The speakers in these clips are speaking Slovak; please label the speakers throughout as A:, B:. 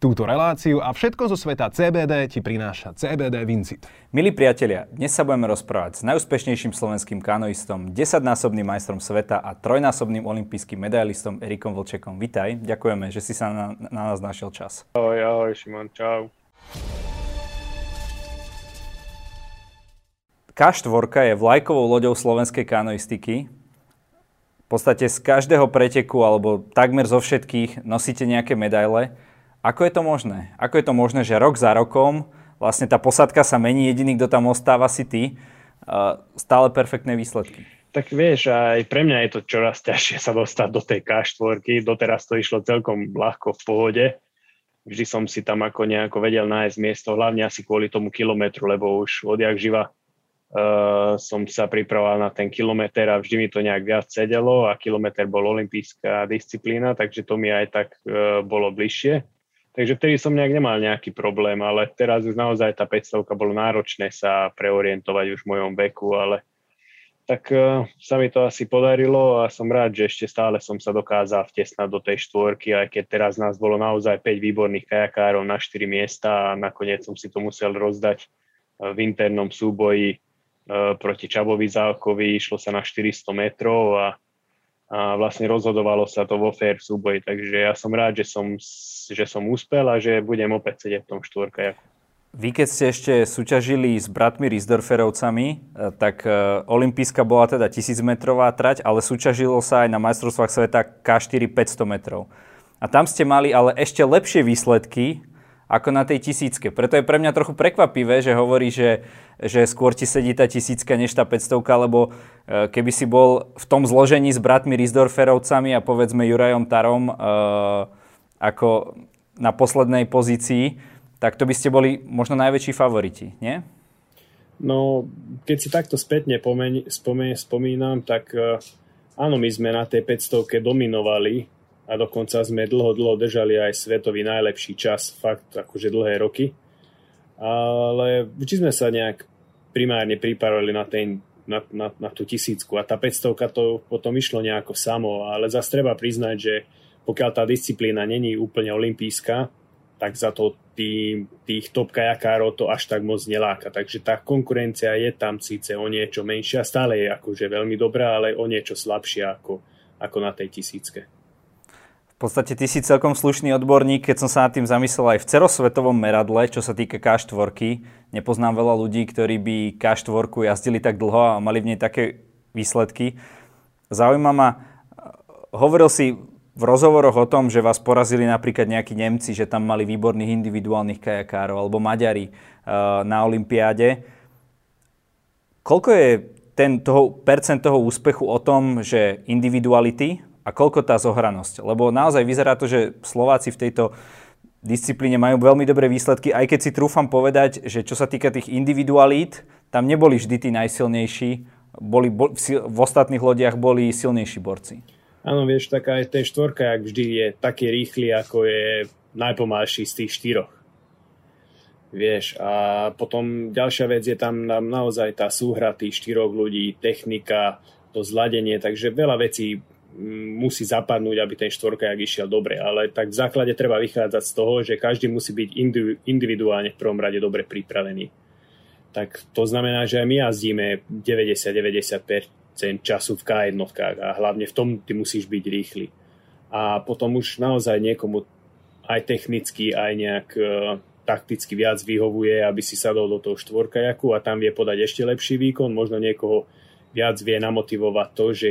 A: Túto reláciu a všetko zo sveta CBD ti prináša CBD Vincit.
B: Milí priatelia, dnes sa budeme rozprávať s najúspešnejším slovenským kanoistom, 10-násobným majstrom sveta a trojnásobným olympijským medailistom Erikom Vlčekom. Vitaj, ďakujeme, že si sa na, na nás našiel čas.
C: Ahoj, ahoj, Šimon, čau.
B: K4 je vlajkovou loďou slovenskej kanoistiky. V podstate z každého preteku, alebo takmer zo všetkých, nosíte nejaké medaile. Ako je to možné? Ako je to možné, že rok za rokom vlastne tá posadka sa mení, jediný, kto tam ostáva si ty, stále perfektné výsledky?
C: Tak vieš, aj pre mňa je to čoraz ťažšie sa dostať do tej K4. Doteraz to išlo celkom ľahko v pohode. Vždy som si tam ako nejako vedel nájsť miesto, hlavne asi kvôli tomu kilometru, lebo už odjak živa uh, som sa pripravoval na ten kilometr a vždy mi to nejak viac sedelo a kilometr bol olimpijská disciplína, takže to mi aj tak uh, bolo bližšie. Takže vtedy som nejak nemal nejaký problém, ale teraz už naozaj tá 500 bolo náročné sa preorientovať už v mojom veku, ale tak uh, sa mi to asi podarilo a som rád, že ešte stále som sa dokázal vtesnať do tej štvorky, aj keď teraz nás bolo naozaj 5 výborných kajakárov na 4 miesta a nakoniec som si to musel rozdať uh, v internom súboji uh, proti Čabovi Zálkovi, išlo sa na 400 metrov a a vlastne rozhodovalo sa to vo fair súboji, takže ja som rád, že som, že som úspel a že budem opäť sedieť v tom štvorkajaku.
B: Vy keď ste ešte súťažili s bratmi Riesdorferovcami, e, tak e, olimpijská bola teda 1000 metrová trať, ale súťažilo sa aj na majstrovstvách sveta K4 500 metrov. A tam ste mali ale ešte lepšie výsledky ako na tej tisícke. Preto je pre mňa trochu prekvapivé, že hovorí, že, že skôr ti sedí tá tisícka než tá 500, lebo e, keby si bol v tom zložení s bratmi Rizdorferovcami a povedzme Jurajom Tarom e, ako na poslednej pozícii, tak to by ste boli možno najväčší favoriti, nie?
C: No, keď si takto spätne spomínam, tak e, áno, my sme na tej 500 dominovali a dokonca sme dlho, dlho držali aj svetový najlepší čas, fakt akože dlhé roky. Ale vždy sme sa nejak primárne pripravili na, ten, na, na, na tú tisícku a tá 500 to potom išlo nejako samo, ale zase treba priznať, že pokiaľ tá disciplína není úplne olimpijská, tak za to tý, tých top kajakárov to až tak moc neláka. Takže tá konkurencia je tam síce o niečo menšia, stále je akože veľmi dobrá, ale o niečo slabšia ako, ako na tej tisícke.
B: V podstate ty si celkom slušný odborník, keď som sa nad tým zamyslel aj v celosvetovom meradle, čo sa týka K4. Nepoznám veľa ľudí, ktorí by K4 jazdili tak dlho a mali v nej také výsledky. Zaujíma ma, hovoril si v rozhovoroch o tom, že vás porazili napríklad nejakí Nemci, že tam mali výborných individuálnych kajakárov, alebo Maďari uh, na Olympiáde. Koľko je ten toho, percent toho úspechu o tom, že individuality, a koľko tá zohranosť. Lebo naozaj vyzerá to, že Slováci v tejto disciplíne majú veľmi dobré výsledky, aj keď si trúfam povedať, že čo sa týka tých individualít, tam neboli vždy tí najsilnejší, boli, bo, v, v ostatných lodiach boli silnejší borci.
C: Áno, vieš, taká aj ten štvorka, jak vždy je taký rýchly, ako je najpomalší z tých štyroch. Vieš, a potom ďalšia vec je tam naozaj tá súhra tých štyroch ľudí, technika, to zladenie, takže veľa vecí musí zapadnúť, aby ten štvorkajak išiel dobre. Ale tak v základe treba vychádzať z toho, že každý musí byť individuálne v prvom rade dobre pripravený. Tak to znamená, že aj my jazdíme 90-90% času v K1 a hlavne v tom ty musíš byť rýchly. A potom už naozaj niekomu aj technicky, aj nejak e, takticky viac vyhovuje, aby si sadol do toho štvorkajaku a tam vie podať ešte lepší výkon. Možno niekoho viac vie namotivovať to, že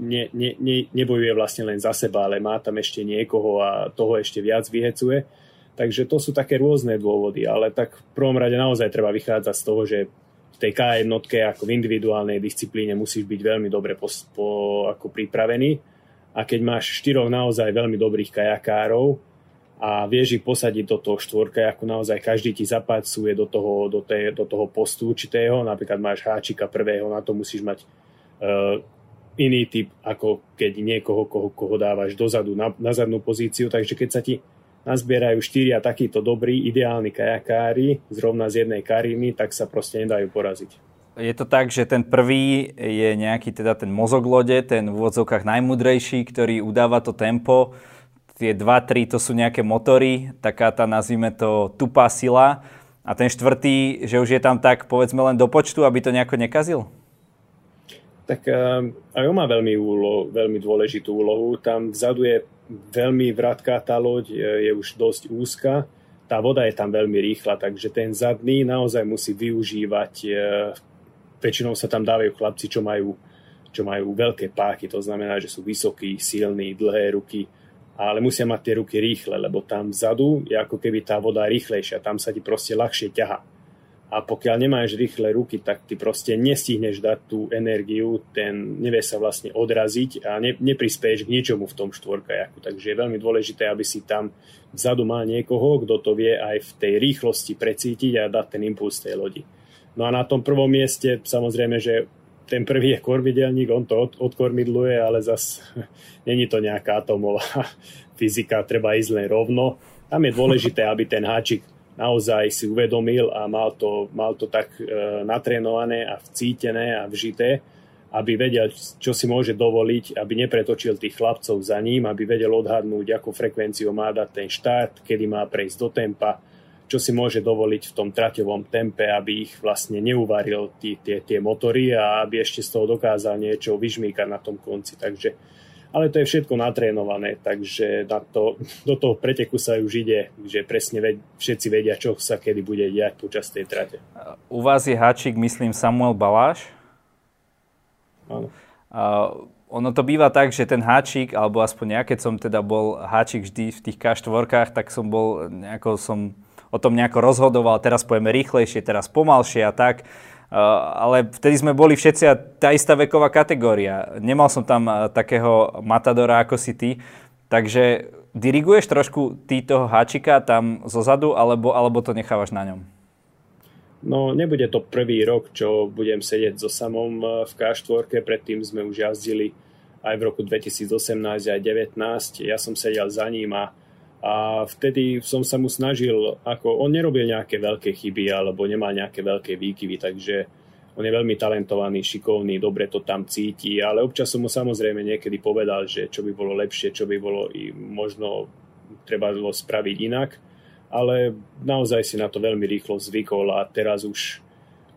C: ne, ne, ne, nebojuje vlastne len za seba, ale má tam ešte niekoho a toho ešte viac vyhecuje. Takže to sú také rôzne dôvody, ale tak v prvom rade naozaj treba vychádzať z toho, že v tej K1 ako v individuálnej disciplíne musíš byť veľmi dobre po, po, ako pripravený a keď máš štyroch naozaj veľmi dobrých kajakárov a vieš ich posadiť do toho štvorka, ako naozaj každý ti zapácuje do toho, do, tej, do toho postu určitého, napríklad máš háčika prvého, na to musíš mať uh, iný typ, ako keď niekoho, koho, koho dávaš dozadu na, na zadnú pozíciu. Takže keď sa ti nazbierajú štyria takíto dobrí, ideálni kajakári zrovna z jednej kariny, tak sa proste nedajú poraziť.
B: Je to tak, že ten prvý je nejaký teda ten mozog lode, ten v úvodzovkách najmudrejší, ktorý udáva to tempo. tie 2-3 to sú nejaké motory, taká tá nazvime to tupá sila a ten štvrtý, že už je tam tak povedzme len do počtu, aby to nejako nekazil?
C: Tak uh, aj on má veľmi, úlo, veľmi dôležitú úlohu. Tam vzadu je veľmi vrátká tá loď, je, je už dosť úzka. Tá voda je tam veľmi rýchla, takže ten zadný naozaj musí využívať. Uh, väčšinou sa tam dávajú chlapci, čo majú, čo majú veľké páky, to znamená, že sú vysokí, silní, dlhé ruky, ale musia mať tie ruky rýchle, lebo tam vzadu je ako keby tá voda rýchlejšia, tam sa ti proste ľahšie ťaha a pokiaľ nemáš rýchle ruky, tak ty proste nestihneš dať tú energiu, ten nevie sa vlastne odraziť a ne, neprispieš k ničomu v tom štvorkajaku. Takže je veľmi dôležité, aby si tam vzadu mal niekoho, kto to vie aj v tej rýchlosti precítiť a dať ten impuls tej lodi. No a na tom prvom mieste samozrejme, že ten prvý je kormidelník, on to od, odkormidluje, ale zas není to nejaká atomová fyzika, treba ísť len rovno. Tam je dôležité, aby ten háčik naozaj si uvedomil a mal to, mal to tak e, natrénované a vcítené a vžité, aby vedel, čo si môže dovoliť, aby nepretočil tých chlapcov za ním, aby vedel odhadnúť, akú frekvenciu má dať ten štart, kedy má prejsť do tempa, čo si môže dovoliť v tom traťovom tempe, aby ich vlastne neuvaril tí, tie, tie motory a aby ešte z toho dokázal niečo vyžmýkať na tom konci. Takže ale to je všetko natrénované, takže na to, do toho preteku sa už ide, že presne ved, všetci vedia, čo sa kedy bude diať počas tej trate.
B: U vás je háčik, myslím, Samuel Baláš.
C: Áno.
B: Uh, ono to býva tak, že ten háčik, alebo aspoň ja, keď som teda bol háčik vždy v tých K4, tak som bol, nejako som o tom nejako rozhodoval, teraz pojeme rýchlejšie, teraz pomalšie a tak. Eh, ale vtedy sme boli všetci a tá istá veková kategória. Nemal som tam eh, takého matadora ako si ty, takže diriguješ trošku ty toho háčika tam zo zadu, alebo, alebo to nechávaš na ňom?
C: No, nebude to prvý rok, čo budem sedieť so samom eh, v K4. Predtým sme už jazdili aj v roku 2018 aj 2019. Ja som sedel za ním a a vtedy som sa mu snažil, ako on nerobil nejaké veľké chyby alebo nemá nejaké veľké výkyvy, takže on je veľmi talentovaný, šikovný, dobre to tam cíti, ale občas som mu samozrejme niekedy povedal, že čo by bolo lepšie, čo by bolo i možno treba bolo spraviť inak, ale naozaj si na to veľmi rýchlo zvykol a teraz už,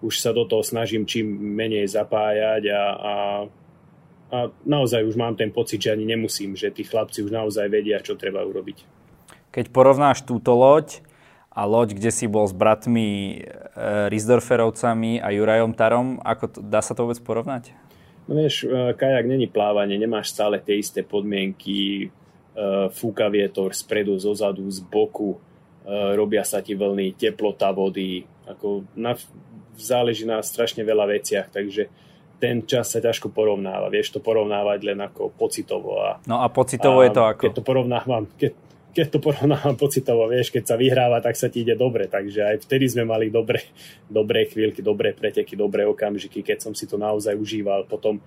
C: už sa do toho snažím čím menej zapájať a, a, a naozaj už mám ten pocit, že ani nemusím, že tí chlapci už naozaj vedia, čo treba urobiť.
B: Keď porovnáš túto loď a loď, kde si bol s bratmi e, Rizdorferovcami a Jurajom Tarom, ako to, dá sa to vôbec porovnať?
C: No vieš, e, kajak není plávanie, nemáš stále tie isté podmienky, e, fúka vietor spredu, zozadu, z boku, robia sa ti vlny, teplota vody, ako na, záleží na strašne veľa veciach, takže ten čas sa ťažko porovnáva. Vieš to porovnávať len ako pocitovo. A,
B: no a pocitovo a je to ako?
C: Keď to porovnávam, keď, keď to porovnávam pocitovo, vieš, keď sa vyhráva, tak sa ti ide dobre, takže aj vtedy sme mali dobre, dobré chvíľky, dobré preteky, dobré okamžiky, keď som si to naozaj užíval. Potom,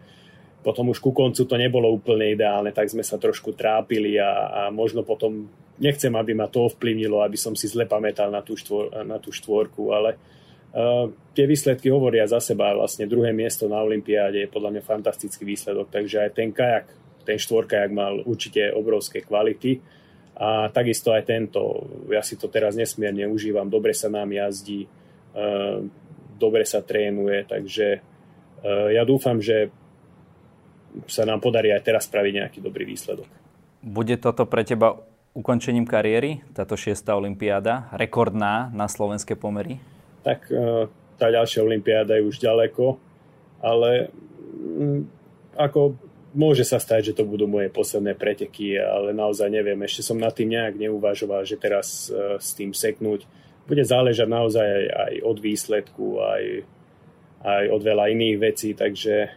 C: potom už ku koncu to nebolo úplne ideálne, tak sme sa trošku trápili a, a možno potom nechcem, aby ma to ovplyvnilo, aby som si zle pamätal na tú, štvor, na tú štvorku, ale uh, tie výsledky hovoria za seba. Vlastne druhé miesto na Olympiáde je podľa mňa fantastický výsledok, takže aj ten kajak, ten štvorkajak mal určite obrovské kvality a takisto aj tento, ja si to teraz nesmierne užívam, dobre sa nám jazdí, e, dobre sa trénuje, takže e, ja dúfam, že sa nám podarí aj teraz spraviť nejaký dobrý výsledok.
B: Bude toto pre teba ukončením kariéry, táto šiesta olimpiáda, rekordná na slovenské pomery?
C: Tak e, tá ďalšia olimpiáda je už ďaleko, ale mm, ako môže sa stať, že to budú moje posledné preteky, ale naozaj neviem. Ešte som nad tým nejak neuvažoval, že teraz uh, s tým seknúť. Bude záležať naozaj aj, aj od výsledku, aj, aj od veľa iných vecí, takže,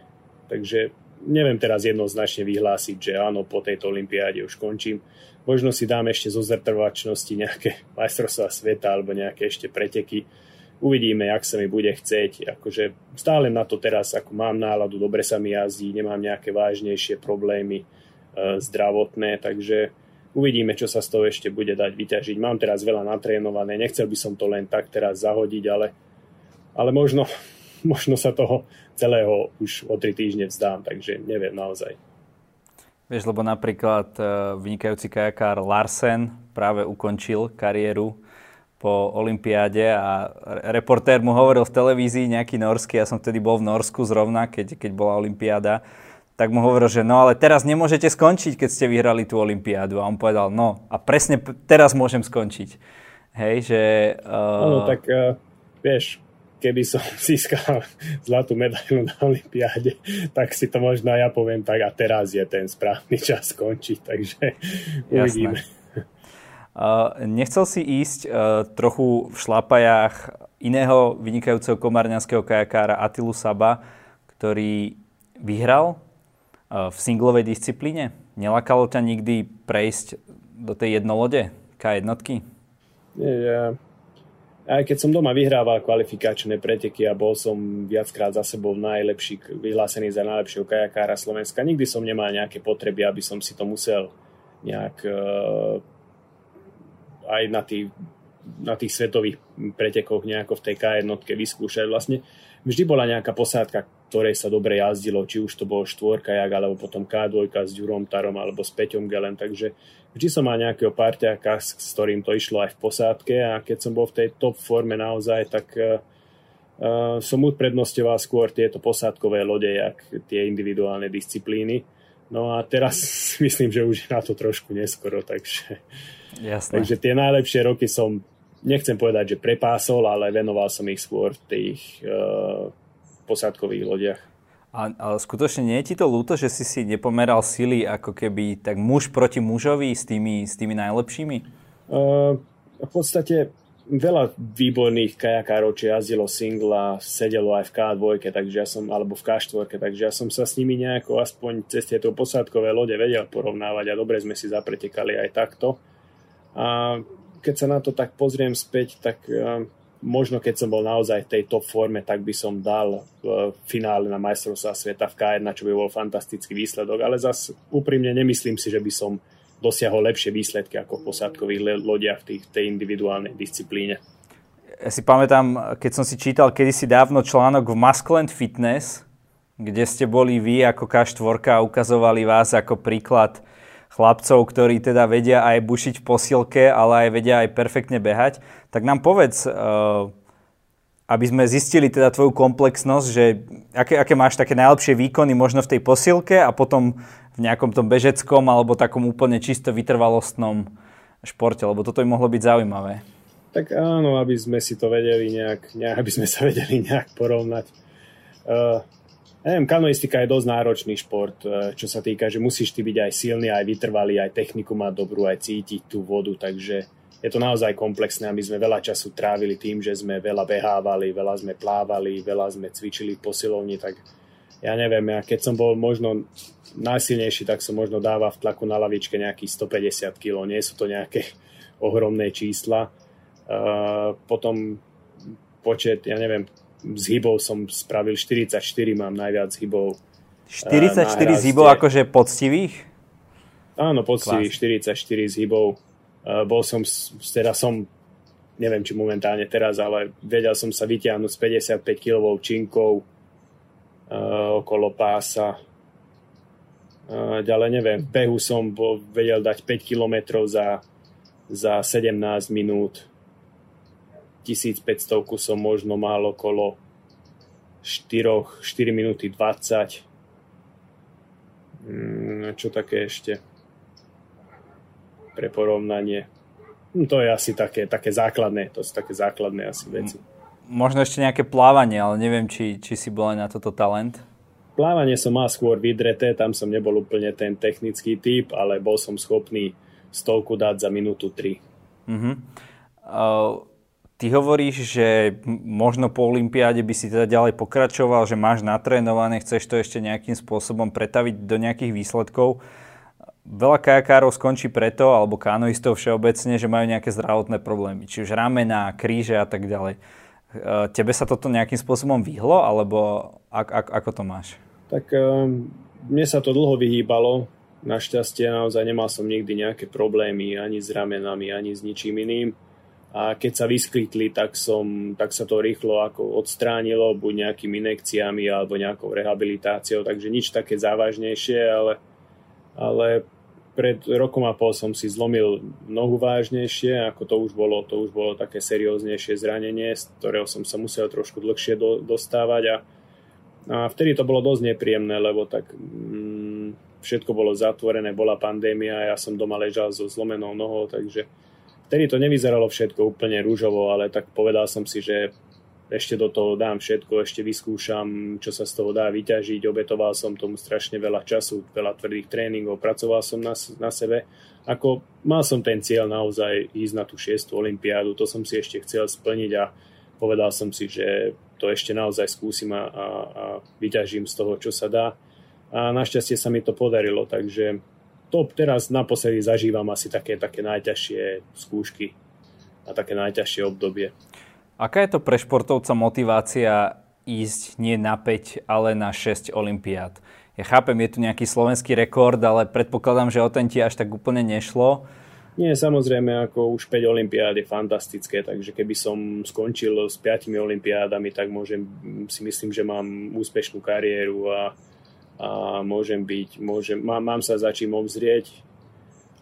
C: takže neviem teraz jednoznačne vyhlásiť, že áno, po tejto olympiáde už končím. Možno si dám ešte zo zrtrvačnosti nejaké majstrovstvá sveta alebo nejaké ešte preteky, uvidíme, jak sa mi bude chceť. Akože stále na to teraz, ako mám náladu, dobre sa mi jazdí, nemám nejaké vážnejšie problémy e, zdravotné, takže uvidíme, čo sa z toho ešte bude dať vyťažiť. Mám teraz veľa natrénované, nechcel by som to len tak teraz zahodiť, ale, ale možno, možno sa toho celého už o tri týždne vzdám, takže neviem naozaj.
B: Vieš, lebo napríklad uh, vynikajúci kajakár Larsen práve ukončil kariéru po Olympiáde a reportér mu hovoril v televízii nejaký norský, ja som vtedy bol v Norsku zrovna, keď, keď bola Olympiáda, tak mu hovoril, že no ale teraz nemôžete skončiť, keď ste vyhrali tú Olympiádu. A on povedal, no a presne teraz môžem skončiť. Hej, že...
C: Uh... No tak uh, vieš, keby som získal zlatú medailu na Olympiáde, tak si to možno ja poviem tak a teraz je ten správny čas skončiť, takže uvidíme.
B: Uh, nechcel si ísť uh, trochu v šlapajách iného vynikajúceho komárňanského kajakára Atilu Saba, ktorý vyhral v singlovej disciplíne? Nelakalo ťa nikdy prejsť do tej jednolode K1?
C: Nie, ja, aj keď som doma vyhrával kvalifikačné preteky a bol som viackrát za sebou najlepší, vyhlásený za najlepšieho kajakára Slovenska, nikdy som nemal nejaké potreby, aby som si to musel nejak uh, aj na tých, na tých svetových pretekoch nejako v tej K1 vyskúšať. Vlastne vždy bola nejaká posádka, ktorej sa dobre jazdilo, či už to bol jak, alebo potom K2 s Ďurom Tarom, alebo s Peťom Gelem, takže vždy som mal nejakého parťáka, s ktorým to išlo aj v posádke a keď som bol v tej top forme naozaj, tak uh, som uprednostňoval skôr tieto posádkové lode, jak tie individuálne disciplíny. No a teraz myslím, že už je na to trošku neskoro, takže,
B: Jasné.
C: takže tie najlepšie roky som, nechcem povedať, že prepásol, ale venoval som ich skôr v tých uh, posádkových lodiach.
B: A, ale skutočne nie je ti to ľúto, že si si nepomeral sily ako keby tak muž proti mužovi s tými, s tými najlepšími?
C: Uh, v podstate veľa výborných kajakárov, či jazdilo singla, sedelo aj v K2, takže ja som, alebo v K4, takže ja som sa s nimi nejako aspoň cez tieto posádkové lode vedel porovnávať a dobre sme si zapretekali aj takto. A keď sa na to tak pozriem späť, tak uh, možno keď som bol naozaj v tej top forme, tak by som dal v finále na majstrovstvá sveta v K1, čo by bol fantastický výsledok, ale zase úprimne nemyslím si, že by som dosiahol lepšie výsledky ako v posádkových lodiach v tej individuálnej disciplíne.
B: Ja si pamätám, keď som si čítal kedysi dávno článok v Maskland Fitness, kde ste boli vy ako K4 a ukazovali vás ako príklad chlapcov, ktorí teda vedia aj bušiť v posilke, ale aj vedia aj perfektne behať. Tak nám povedz, eh, aby sme zistili teda tvoju komplexnosť, že aké, aké máš také najlepšie výkony možno v tej posilke a potom v nejakom tom bežeckom alebo takom úplne čisto vytrvalostnom športe, lebo toto by mohlo byť zaujímavé.
C: Tak áno, aby sme si to vedeli nejak, nejak aby sme sa vedeli nejak porovnať. Uh, Neviem, kanoistika je dosť náročný šport, e, čo sa týka, že musíš ty byť aj silný, aj vytrvalý, aj techniku mať dobrú, aj cítiť tú vodu, takže je to naozaj komplexné a my sme veľa času trávili tým, že sme veľa behávali, veľa sme plávali, veľa sme cvičili v posilovni, tak ja neviem, ja keď som bol možno najsilnejší, tak som možno dával v tlaku na lavičke nejakých 150 kg, nie sú to nejaké ohromné čísla. Uh, potom počet, ja neviem, z hybov som spravil 44, mám najviac hybov.
B: 44 z hybov akože poctivých?
C: Áno, poctivých, 44 z hybov. Uh, bol som, teda som, neviem či momentálne teraz, ale vedel som sa vytiahnuť s 55 kg činkou uh, okolo pása. Ďalej neviem, v behu som bol, vedel dať 5 km za, za 17 minút 1500 som možno mal okolo 4, 4 minúty 20. Mm, čo také ešte pre porovnanie? No, to je asi také, také základné, to sú také základné asi veci.
B: Možno ešte nejaké plávanie, ale neviem, či, či si bol aj na toto talent.
C: Plávanie som mal skôr vydreté, tam som nebol úplne ten technický typ, ale bol som schopný stovku dať za minútu 3.
B: Uh-huh. Uh, ty hovoríš, že možno po Olympiáde by si teda ďalej pokračoval, že máš natrénované, chceš to ešte nejakým spôsobom pretaviť do nejakých výsledkov. Veľa kajakárov skončí preto, alebo kanoistov všeobecne, že majú nejaké zdravotné problémy, či už ramena, kríže a tak ďalej. Uh, tebe sa toto nejakým spôsobom vyhlo, alebo ak, ak, ako to máš?
C: Tak um, mne sa to dlho vyhýbalo, Našťastie naozaj nemal som nikdy nejaké problémy ani s ramenami, ani s ničím iným. A keď sa vyskytli, tak, som, tak sa to rýchlo ako odstránilo, buď nejakými inekciami alebo nejakou rehabilitáciou, takže nič také závažnejšie, ale ale pred rokom a pol som si zlomil nohu vážnejšie, ako to už bolo, to už bolo také serióznejšie zranenie, z ktorého som sa musel trošku dlhšie do, dostávať a, a vtedy to bolo dosť nepríjemné, lebo tak mm, všetko bolo zatvorené, bola pandémia, ja som doma ležal so zlomenou nohou, takže vtedy to nevyzeralo všetko úplne rúžovo, ale tak povedal som si, že ešte do toho dám všetko, ešte vyskúšam, čo sa z toho dá vyťažiť. Obetoval som tomu strašne veľa času, veľa tvrdých tréningov, pracoval som na, na sebe. Ako mal som ten cieľ naozaj ísť na tú šiestu olympiádu, to som si ešte chcel splniť a povedal som si, že to ešte naozaj skúsim a, a, a vyťažím z toho, čo sa dá. A našťastie sa mi to podarilo, takže to teraz naposledy zažívam asi také, také najťažšie skúšky a také najťažšie obdobie.
B: Aká je to pre športovca motivácia ísť nie na 5, ale na 6 olympiád? Ja chápem, je tu nejaký slovenský rekord, ale predpokladám, že o ten ti až tak úplne nešlo.
C: Nie, samozrejme, ako už 5 olympiád je fantastické, takže keby som skončil s 5 olympiádami, tak môžem, si myslím, že mám úspešnú kariéru a, a môžem byť, môžem, mám, mám sa za čím obzrieť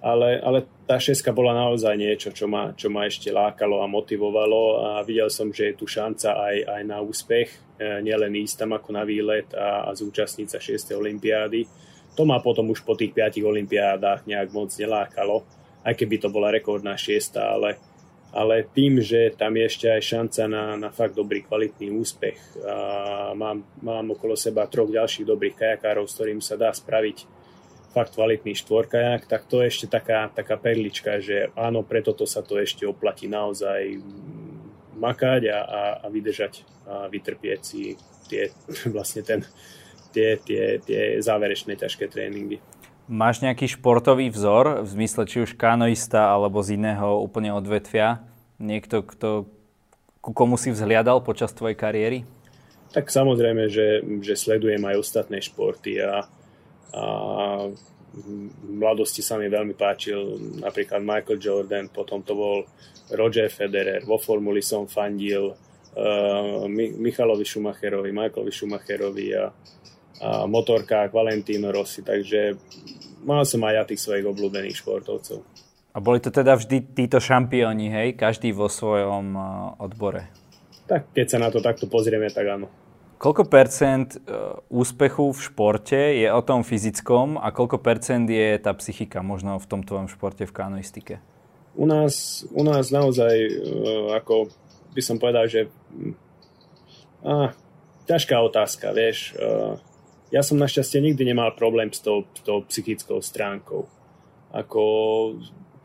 C: ale, ale tá šeska bola naozaj niečo, čo ma, čo ma ešte lákalo a motivovalo a videl som, že je tu šanca aj, aj na úspech, e, nielen ísť tam ako na výlet a, a zúčastniť sa 6. olympiády. To ma potom už po tých 5 olympiádach nejak moc nelákalo, aj keby to bola rekordná šiesta, ale, ale tým, že tam je ešte aj šanca na, na fakt dobrý, kvalitný úspech a mám, mám okolo seba troch ďalších dobrých kajakárov, s ktorým sa dá spraviť fakt kvalitný štvorkajak, tak to je ešte taká, taká perlička, že áno, preto to sa to ešte oplatí naozaj makať a, a, a vydržať a vytrpieť si tie, vlastne ten, tie, tie, tie záverečné ťažké tréningy.
B: Máš nejaký športový vzor, v zmysle či už kanoista alebo z iného úplne odvetvia? Niekto, kto, ku komu si vzhliadal počas tvojej kariéry?
C: Tak samozrejme, že, že sledujem aj ostatné športy a a v mladosti sa mi veľmi páčil napríklad Michael Jordan, potom to bol Roger Federer, vo formuli som fandil uh, Michalovi Schumacherovi, Michaelovi Schumacherovi a, motorkách Valentino Rossi, takže mal som aj ja tých svojich obľúbených športovcov.
B: A boli to teda vždy títo šampióni, hej? Každý vo svojom uh, odbore.
C: Tak keď sa na to takto pozrieme, tak áno.
B: Koľko percent e, úspechu v športe je o tom fyzickom a koľko percent je tá psychika možno v tom tvojom športe v kanoistike?
C: U nás, u nás naozaj, e, ako by som povedal, že á, ťažká otázka, vieš. E, ja som našťastie nikdy nemal problém s tou, tou psychickou stránkou. Ako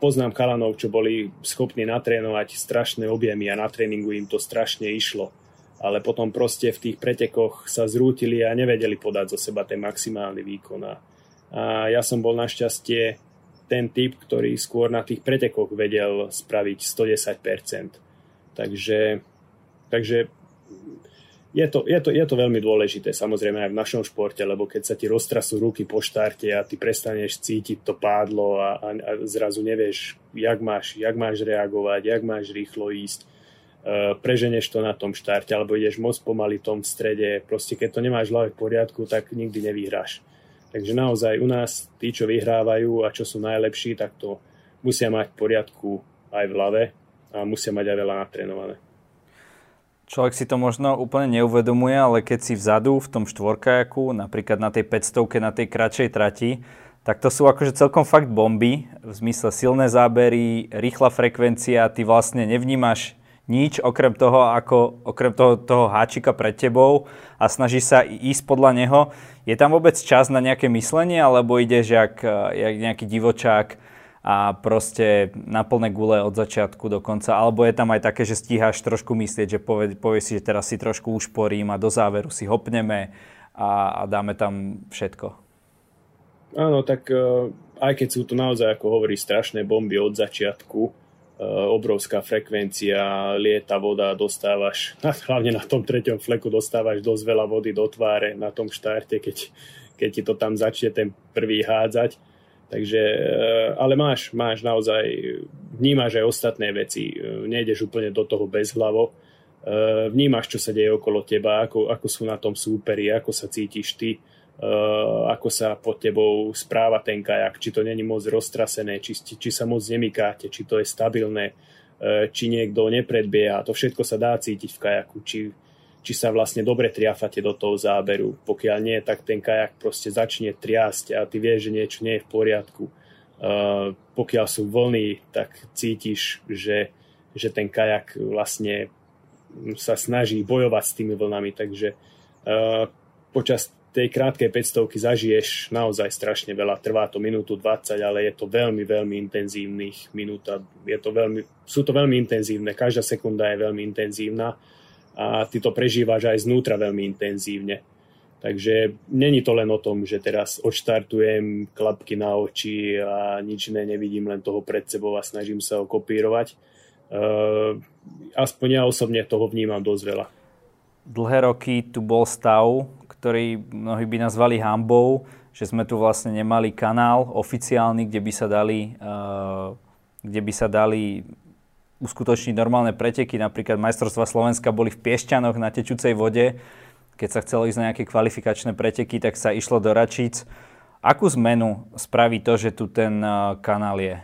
C: poznám chalanov, čo boli schopní natrénovať strašné objemy a na tréningu im to strašne išlo ale potom proste v tých pretekoch sa zrútili a nevedeli podať zo seba ten maximálny výkon. A ja som bol našťastie ten typ, ktorý skôr na tých pretekoch vedel spraviť 110%. Takže, takže je to, je, to, je to veľmi dôležité, samozrejme aj v našom športe, lebo keď sa ti roztrasú ruky po štarte a ty prestaneš cítiť to pádlo a, a, a zrazu nevieš, jak máš, jak máš reagovať, jak máš rýchlo ísť, Eh, preženeš to na tom štarte alebo ideš moc pomaly tom v strede. Proste keď to nemáš hlave v poriadku, tak nikdy nevyhráš. Takže naozaj u nás tí, čo vyhrávajú a čo sú najlepší, tak to musia mať v poriadku aj v hlave a musia mať aj veľa natrénované.
B: Človek si to možno úplne neuvedomuje, ale keď si vzadu v tom štvorkajaku, napríklad na tej 500 na tej kratšej trati, tak to sú akože celkom fakt bomby, v zmysle silné zábery, rýchla frekvencia, ty vlastne nevnímaš nič okrem toho, ako, okrem toho, toho háčika pred tebou a snaží sa ísť podľa neho. Je tam vôbec čas na nejaké myslenie, alebo ideš jak, jak nejaký divočák a proste na plné gule od začiatku do konca, alebo je tam aj také, že stíhaš trošku myslieť, že povie, povie si, že teraz si trošku ušporím a do záveru si hopneme a, a dáme tam všetko.
C: Áno, tak uh, aj keď sú tu naozaj, ako hovorí, strašné bomby od začiatku, Eh, obrovská frekvencia, lieta voda, dostávaš, hlavne na tom treťom fleku dostávaš dosť veľa vody do tváre na tom štarte, keď, keď ti to tam začne ten prvý hádzať. Takže, eh, ale máš, máš naozaj, vnímaš aj ostatné veci, eh, nejdeš úplne do toho bez hlavo, vnímaš, čo sa deje okolo teba, ako, ako sú na tom súperi, ako sa cítiš ty, ako sa pod tebou správa ten kajak, či to není moc roztrasené, či, či sa moc nemykáte, či to je stabilné, či niekto nepredbieha. To všetko sa dá cítiť v kajaku, či, či sa vlastne dobre triafate do toho záberu. Pokiaľ nie, tak ten kajak proste začne triasť a ty vieš, že niečo nie je v poriadku. Uh, pokiaľ sú vlny, tak cítiš, že, že ten kajak vlastne sa snaží bojovať s tými vlnami, takže uh, počas tej krátkej 500 zažiješ naozaj strašne veľa. Trvá to minútu 20, ale je to veľmi, veľmi intenzívnych minút je to veľmi, sú to veľmi intenzívne. Každá sekunda je veľmi intenzívna a ty to prežívaš aj znútra veľmi intenzívne. Takže není to len o tom, že teraz odštartujem klapky na oči a nič iné nevidím, len toho pred sebou a snažím sa ho kopírovať. Uh, aspoň ja osobne toho vnímam dosť veľa.
B: Dlhé roky tu bol stav, ktorý mnohí by nazvali hambou, že sme tu vlastne nemali kanál oficiálny, kde by sa dali, uh, kde by sa dali uskutočniť normálne preteky. Napríklad majstrovstva Slovenska boli v Piešťanoch na tečúcej vode keď sa chcelo ísť na nejaké kvalifikačné preteky, tak sa išlo do Račíc. Akú zmenu spraví to, že tu ten eh, kanál je?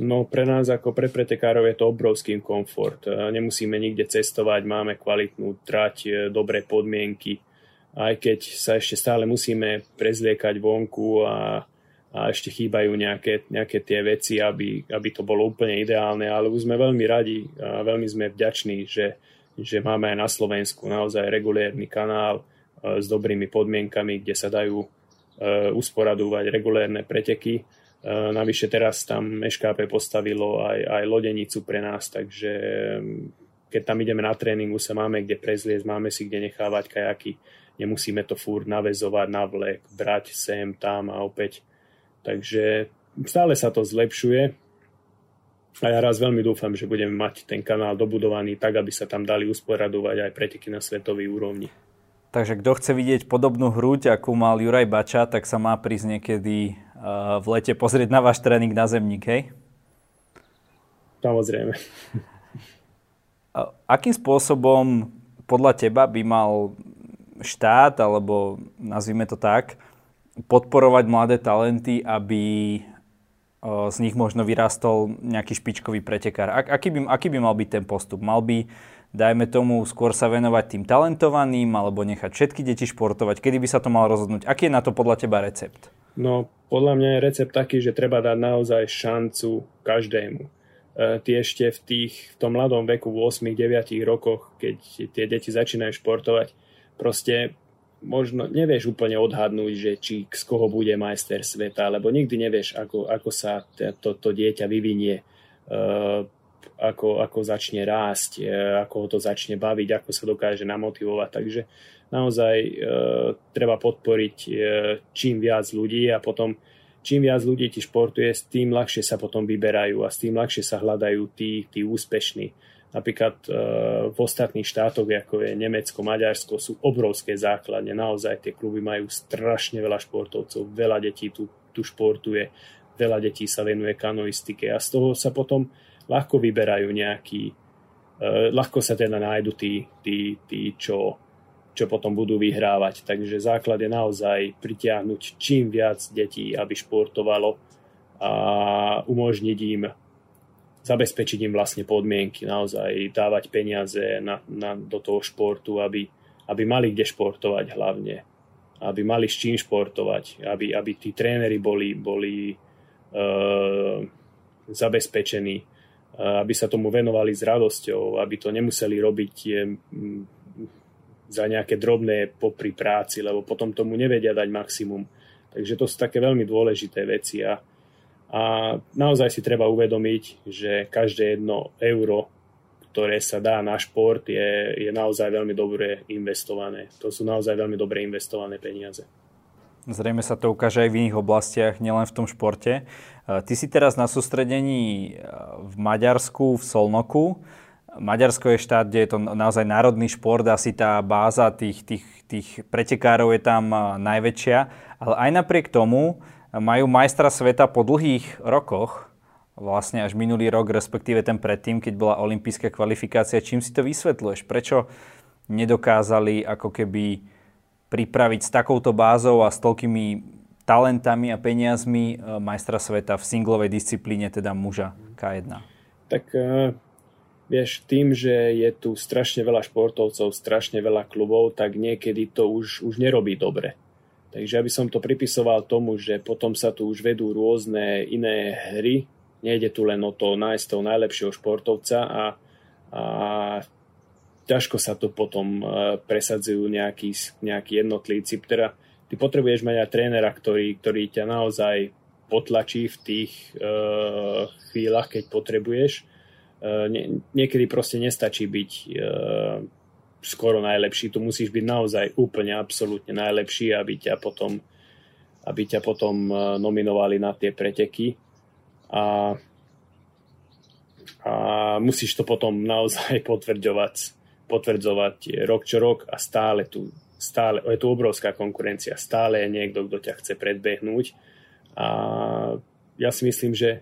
C: No pre nás ako pre pretekárov je to obrovský komfort. Eh, nemusíme nikde cestovať, máme kvalitnú trať, eh, dobré podmienky. Aj keď sa ešte stále musíme prezliekať vonku a, a ešte chýbajú nejaké, nejaké tie veci, aby, aby to bolo úplne ideálne, ale už sme veľmi radi a veľmi sme vďační, že, že máme aj na Slovensku naozaj regulérny kanál e, s dobrými podmienkami, kde sa dajú e, usporadúvať regulérne preteky. E, navyše teraz tam MŠKP postavilo aj, aj lodenicu pre nás, takže keď tam ideme na tréningu, sa máme kde prezliesť, máme si kde nechávať kajaky, nemusíme to fúr navezovať na vlek, brať sem, tam a opäť. Takže stále sa to zlepšuje, a ja raz veľmi dúfam, že budeme mať ten kanál dobudovaný tak, aby sa tam dali usporadovať aj preteky na svetovej úrovni.
B: Takže kto chce vidieť podobnú hruď, akú mal Juraj Bača, tak sa má prísť niekedy uh, v lete pozrieť na váš tréning na zemník, hej?
C: Samozrejme.
B: Akým spôsobom podľa teba by mal štát, alebo nazvime to tak, podporovať mladé talenty, aby z nich možno vyrastol nejaký špičkový pretekár. Aký by, aký by mal byť ten postup? Mal by, dajme tomu, skôr sa venovať tým talentovaným, alebo nechať všetky deti športovať? Kedy by sa to mal rozhodnúť? Aký je na to podľa teba recept?
C: No, podľa mňa je recept taký, že treba dať naozaj šancu každému. E, ty ešte v, tých, v tom mladom veku, v 8-9 rokoch, keď tie deti začínajú športovať, proste možno nevieš úplne odhadnúť, že či z koho bude majster sveta, lebo nikdy nevieš, ako, ako sa to, to dieťa vyvinie, uh, ako, ako začne rásť, uh, ako ho to začne baviť, ako sa dokáže namotivovať. Takže naozaj uh, treba podporiť čím viac ľudí a potom čím viac ľudí ti športuje, tým ľahšie sa potom vyberajú a s tým ľahšie sa hľadajú tí, tí úspešní Napríklad e, v ostatných štátoch, ako je Nemecko, Maďarsko, sú obrovské základne. Naozaj tie kluby majú strašne veľa športovcov, veľa detí tu, tu športuje, veľa detí sa venuje kanoistike a z toho sa potom ľahko vyberajú nejakí, e, ľahko sa teda nájdu tí, tí, tí čo, čo potom budú vyhrávať. Takže základ je naozaj pritiahnuť čím viac detí, aby športovalo a umožniť im zabezpečiť im vlastne podmienky, naozaj dávať peniaze na, na, do toho športu, aby, aby mali kde športovať hlavne, aby mali s čím športovať, aby, aby tí tréneri boli, boli uh, zabezpečení, uh, aby sa tomu venovali s radosťou, aby to nemuseli robiť um, za nejaké drobné popri práci, lebo potom tomu nevedia dať maximum. Takže to sú také veľmi dôležité veci a a naozaj si treba uvedomiť, že každé jedno euro, ktoré sa dá na šport, je, je naozaj veľmi dobre investované. To sú naozaj veľmi dobre investované peniaze.
B: Zrejme sa to ukáže aj v iných oblastiach, nielen v tom športe. E, ty si teraz na sústredení e, v Maďarsku, v Solnoku. Maďarsko je štát, kde je to naozaj národný šport, asi tá báza tých, tých, tých pretekárov je tam e, najväčšia. Ale aj napriek tomu majú majstra sveta po dlhých rokoch, vlastne až minulý rok, respektíve ten predtým, keď bola olympijská kvalifikácia. Čím si to vysvetľuješ? Prečo nedokázali ako keby pripraviť s takouto bázou a s toľkými talentami a peniazmi e, majstra sveta v singlovej disciplíne, teda muža K1?
C: Tak uh, vieš, tým, že je tu strašne veľa športovcov, strašne veľa klubov, tak niekedy to už, už nerobí dobre. Takže ja by som to pripisoval tomu, že potom sa tu už vedú rôzne iné hry. Nejde tu len o to nájsť toho najlepšieho športovca a, a ťažko sa tu potom e, presadzujú nejakí, nejakí jednotlivci. Teda ty potrebuješ mať aj trénera, ktorý, ktorý ťa naozaj potlačí v tých uh, chvíľach, keď potrebuješ. Nie, niekedy proste nestačí byť uh, skoro najlepší. Tu musíš byť naozaj úplne, absolútne najlepší, aby ťa potom, aby ťa potom uh, nominovali na tie preteky. A, a musíš to potom naozaj potvrdzovať, potvrdzovať rok čo rok a stále tu stále, je tu obrovská konkurencia, stále je niekto, kto ťa chce predbehnúť a ja si myslím, že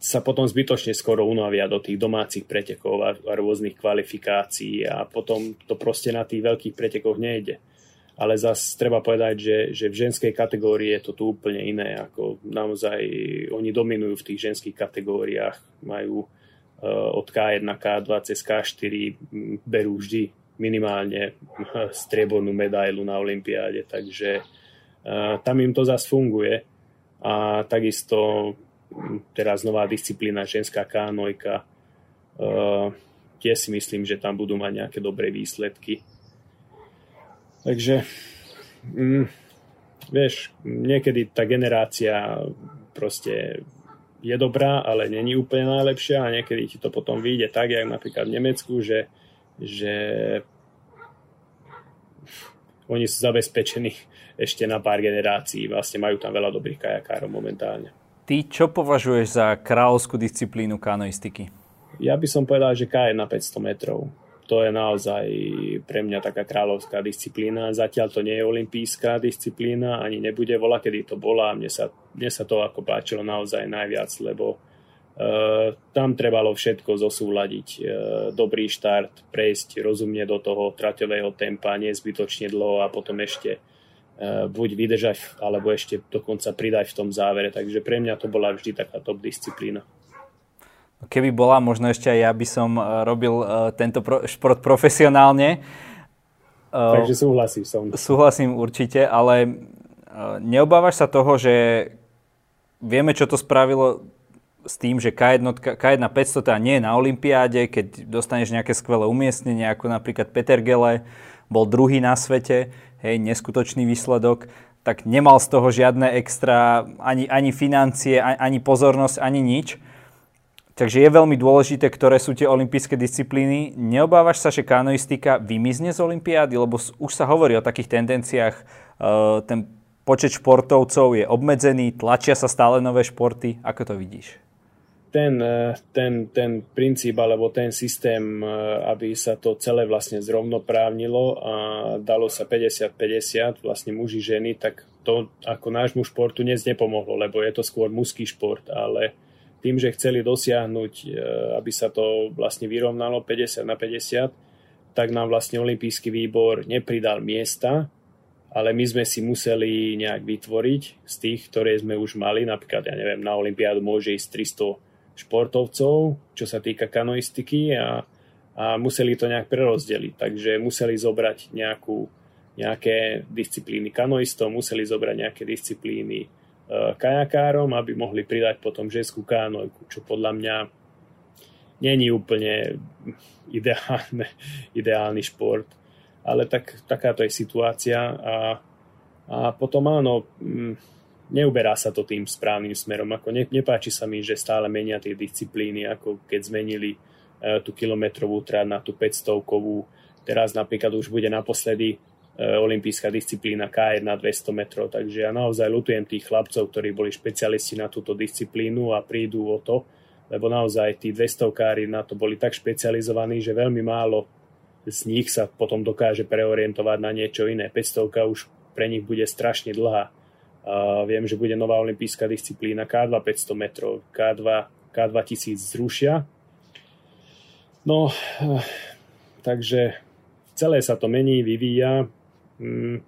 C: sa potom zbytočne skoro unavia do tých domácich pretekov a, a rôznych kvalifikácií a potom to proste na tých veľkých pretekoch nejde. Ale zase treba povedať, že, že v ženskej kategórii je to tu úplne iné. Ako naozaj oni dominujú v tých ženských kategóriách, majú uh, od K1, K2 cez K4 berú vždy minimálne striebornú medailu na Olympiáde, takže uh, tam im to zase funguje. A takisto teraz nová disciplína ženská kánojka, uh, tiež si myslím, že tam budú mať nejaké dobré výsledky. Takže, mm, vieš, niekedy tá generácia proste je dobrá, ale není úplne najlepšia a niekedy ti to potom vyjde tak, jak napríklad v Nemecku, že že oni sú zabezpečení ešte na pár generácií. Vlastne majú tam veľa dobrých kajakárov momentálne.
B: Ty čo považuješ za kráľovskú disciplínu kanoistiky?
C: Ja by som povedal, že K je na 500 metrov. To je naozaj pre mňa taká kráľovská disciplína. Zatiaľ to nie je olimpijská disciplína, ani nebude vola, kedy to bola. Mne sa, mne sa to ako páčilo naozaj najviac, lebo Eh, tam trebalo všetko zosúľadiť. Eh, dobrý štart, prejsť rozumne do toho traťového tempa, nezbytočne dlho a potom ešte buď vydržať, alebo ešte dokonca pridať v tom závere. Takže pre mňa to bola vždy taká top disciplína.
B: Keby bola, možno ešte aj ja by som robil tento šport profesionálne.
C: Takže súhlasím som.
B: Súhlasím určite, ale neobávaš sa toho, že vieme, čo to spravilo s tým, že K1, K1 500 teda nie je na Olympiáde, keď dostaneš nejaké skvelé umiestnenie, ako napríklad Peter Gele, bol druhý na svete, hej, neskutočný výsledok, tak nemal z toho žiadne extra ani, ani financie, ani pozornosť, ani nič. Takže je veľmi dôležité, ktoré sú tie olympijské disciplíny. Neobávaš sa, že kanoistika vymizne z olympiády? Lebo už sa hovorí o takých tendenciách. E, ten počet športovcov je obmedzený, tlačia sa stále nové športy. Ako to vidíš?
C: Ten, eh, ten, ten princíp alebo ten systém, eh, aby sa to celé vlastne zrovnoprávnilo a dalo sa 50-50, vlastne muži, ženy, tak to ako nášmu športu dnes nepomohlo, lebo je to skôr mužský šport, ale tým, že chceli dosiahnuť, eh, aby sa to vlastne vyrovnalo 50 na 50, tak nám vlastne olimpijský výbor nepridal miesta, ale my sme si museli nejak vytvoriť z tých, ktoré sme už mali, napríklad, ja neviem, na Olympiádu môže ísť 300 športovcov, čo sa týka kanoistiky a, a museli to nejak prerozdeliť. Takže museli zobrať nejakú, nejaké disciplíny kanoistov, museli zobrať nejaké disciplíny e, kajakárom, aby mohli pridať potom ženskú kánojku, čo podľa mňa není úplne ideálne, ideálny šport. Ale tak, takáto je situácia a, a potom áno, neuberá sa to tým správnym smerom. Ako ne, nepáči sa mi, že stále menia tie disciplíny, ako keď zmenili uh, tú kilometrovú trať na tú 500-kovú. Teraz napríklad už bude naposledy uh, olimpijská disciplína K1 na 200 metrov, takže ja naozaj lutujem tých chlapcov, ktorí boli špecialisti na túto disciplínu a prídu o to, lebo naozaj tí 200-kári na to boli tak špecializovaní, že veľmi málo z nich sa potom dokáže preorientovať na niečo iné. 500 už pre nich bude strašne dlhá viem, že bude nová olimpijská disciplína K2 500 metrov, K2, K2 1000 zrušia. No, takže celé sa to mení, vyvíja. mm,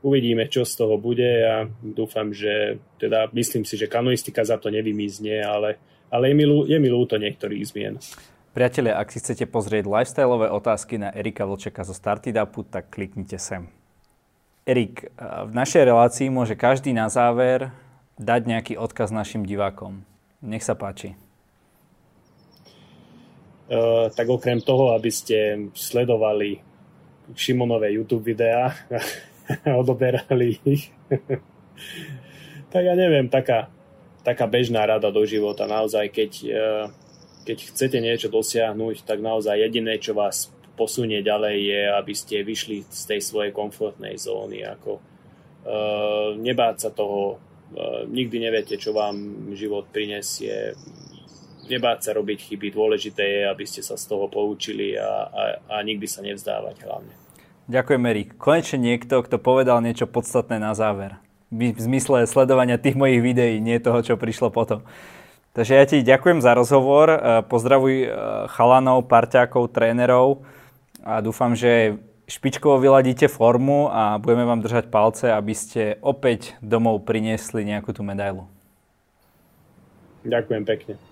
C: uvidíme, čo z toho bude a dúfam, že teda myslím si, že kanoistika za to nevymizne, ale, ale je, mi, je mi ľúto niektorých zmien.
B: Priatelia, ak si chcete pozrieť lifestyleové otázky na Erika Vlčeka zo Startidapu, tak kliknite sem. Erik, v našej relácii môže každý na záver dať nejaký odkaz našim divákom. Nech sa páči.
C: Uh, tak okrem toho, aby ste sledovali Šimonové YouTube videá a odoberali ich, tak ja neviem, taká, taká bežná rada do života. Naozaj, keď, uh, keď chcete niečo dosiahnuť, tak naozaj jediné, čo vás posunie ďalej je, aby ste vyšli z tej svojej komfortnej zóny. Ako, uh, nebáť sa toho, uh, nikdy neviete, čo vám život prinesie. Nebáť sa robiť chyby, dôležité je, aby ste sa z toho poučili a, a, a nikdy sa nevzdávať hlavne.
B: Ďakujem, Erik. Konečne niekto, kto povedal niečo podstatné na záver. V zmysle sledovania tých mojich videí, nie toho, čo prišlo potom. Takže ja ti ďakujem za rozhovor. Pozdravuj chalanov, parťákov, trénerov a dúfam, že špičkovo vyladíte formu a budeme vám držať palce, aby ste opäť domov priniesli nejakú tú medailu.
C: Ďakujem pekne.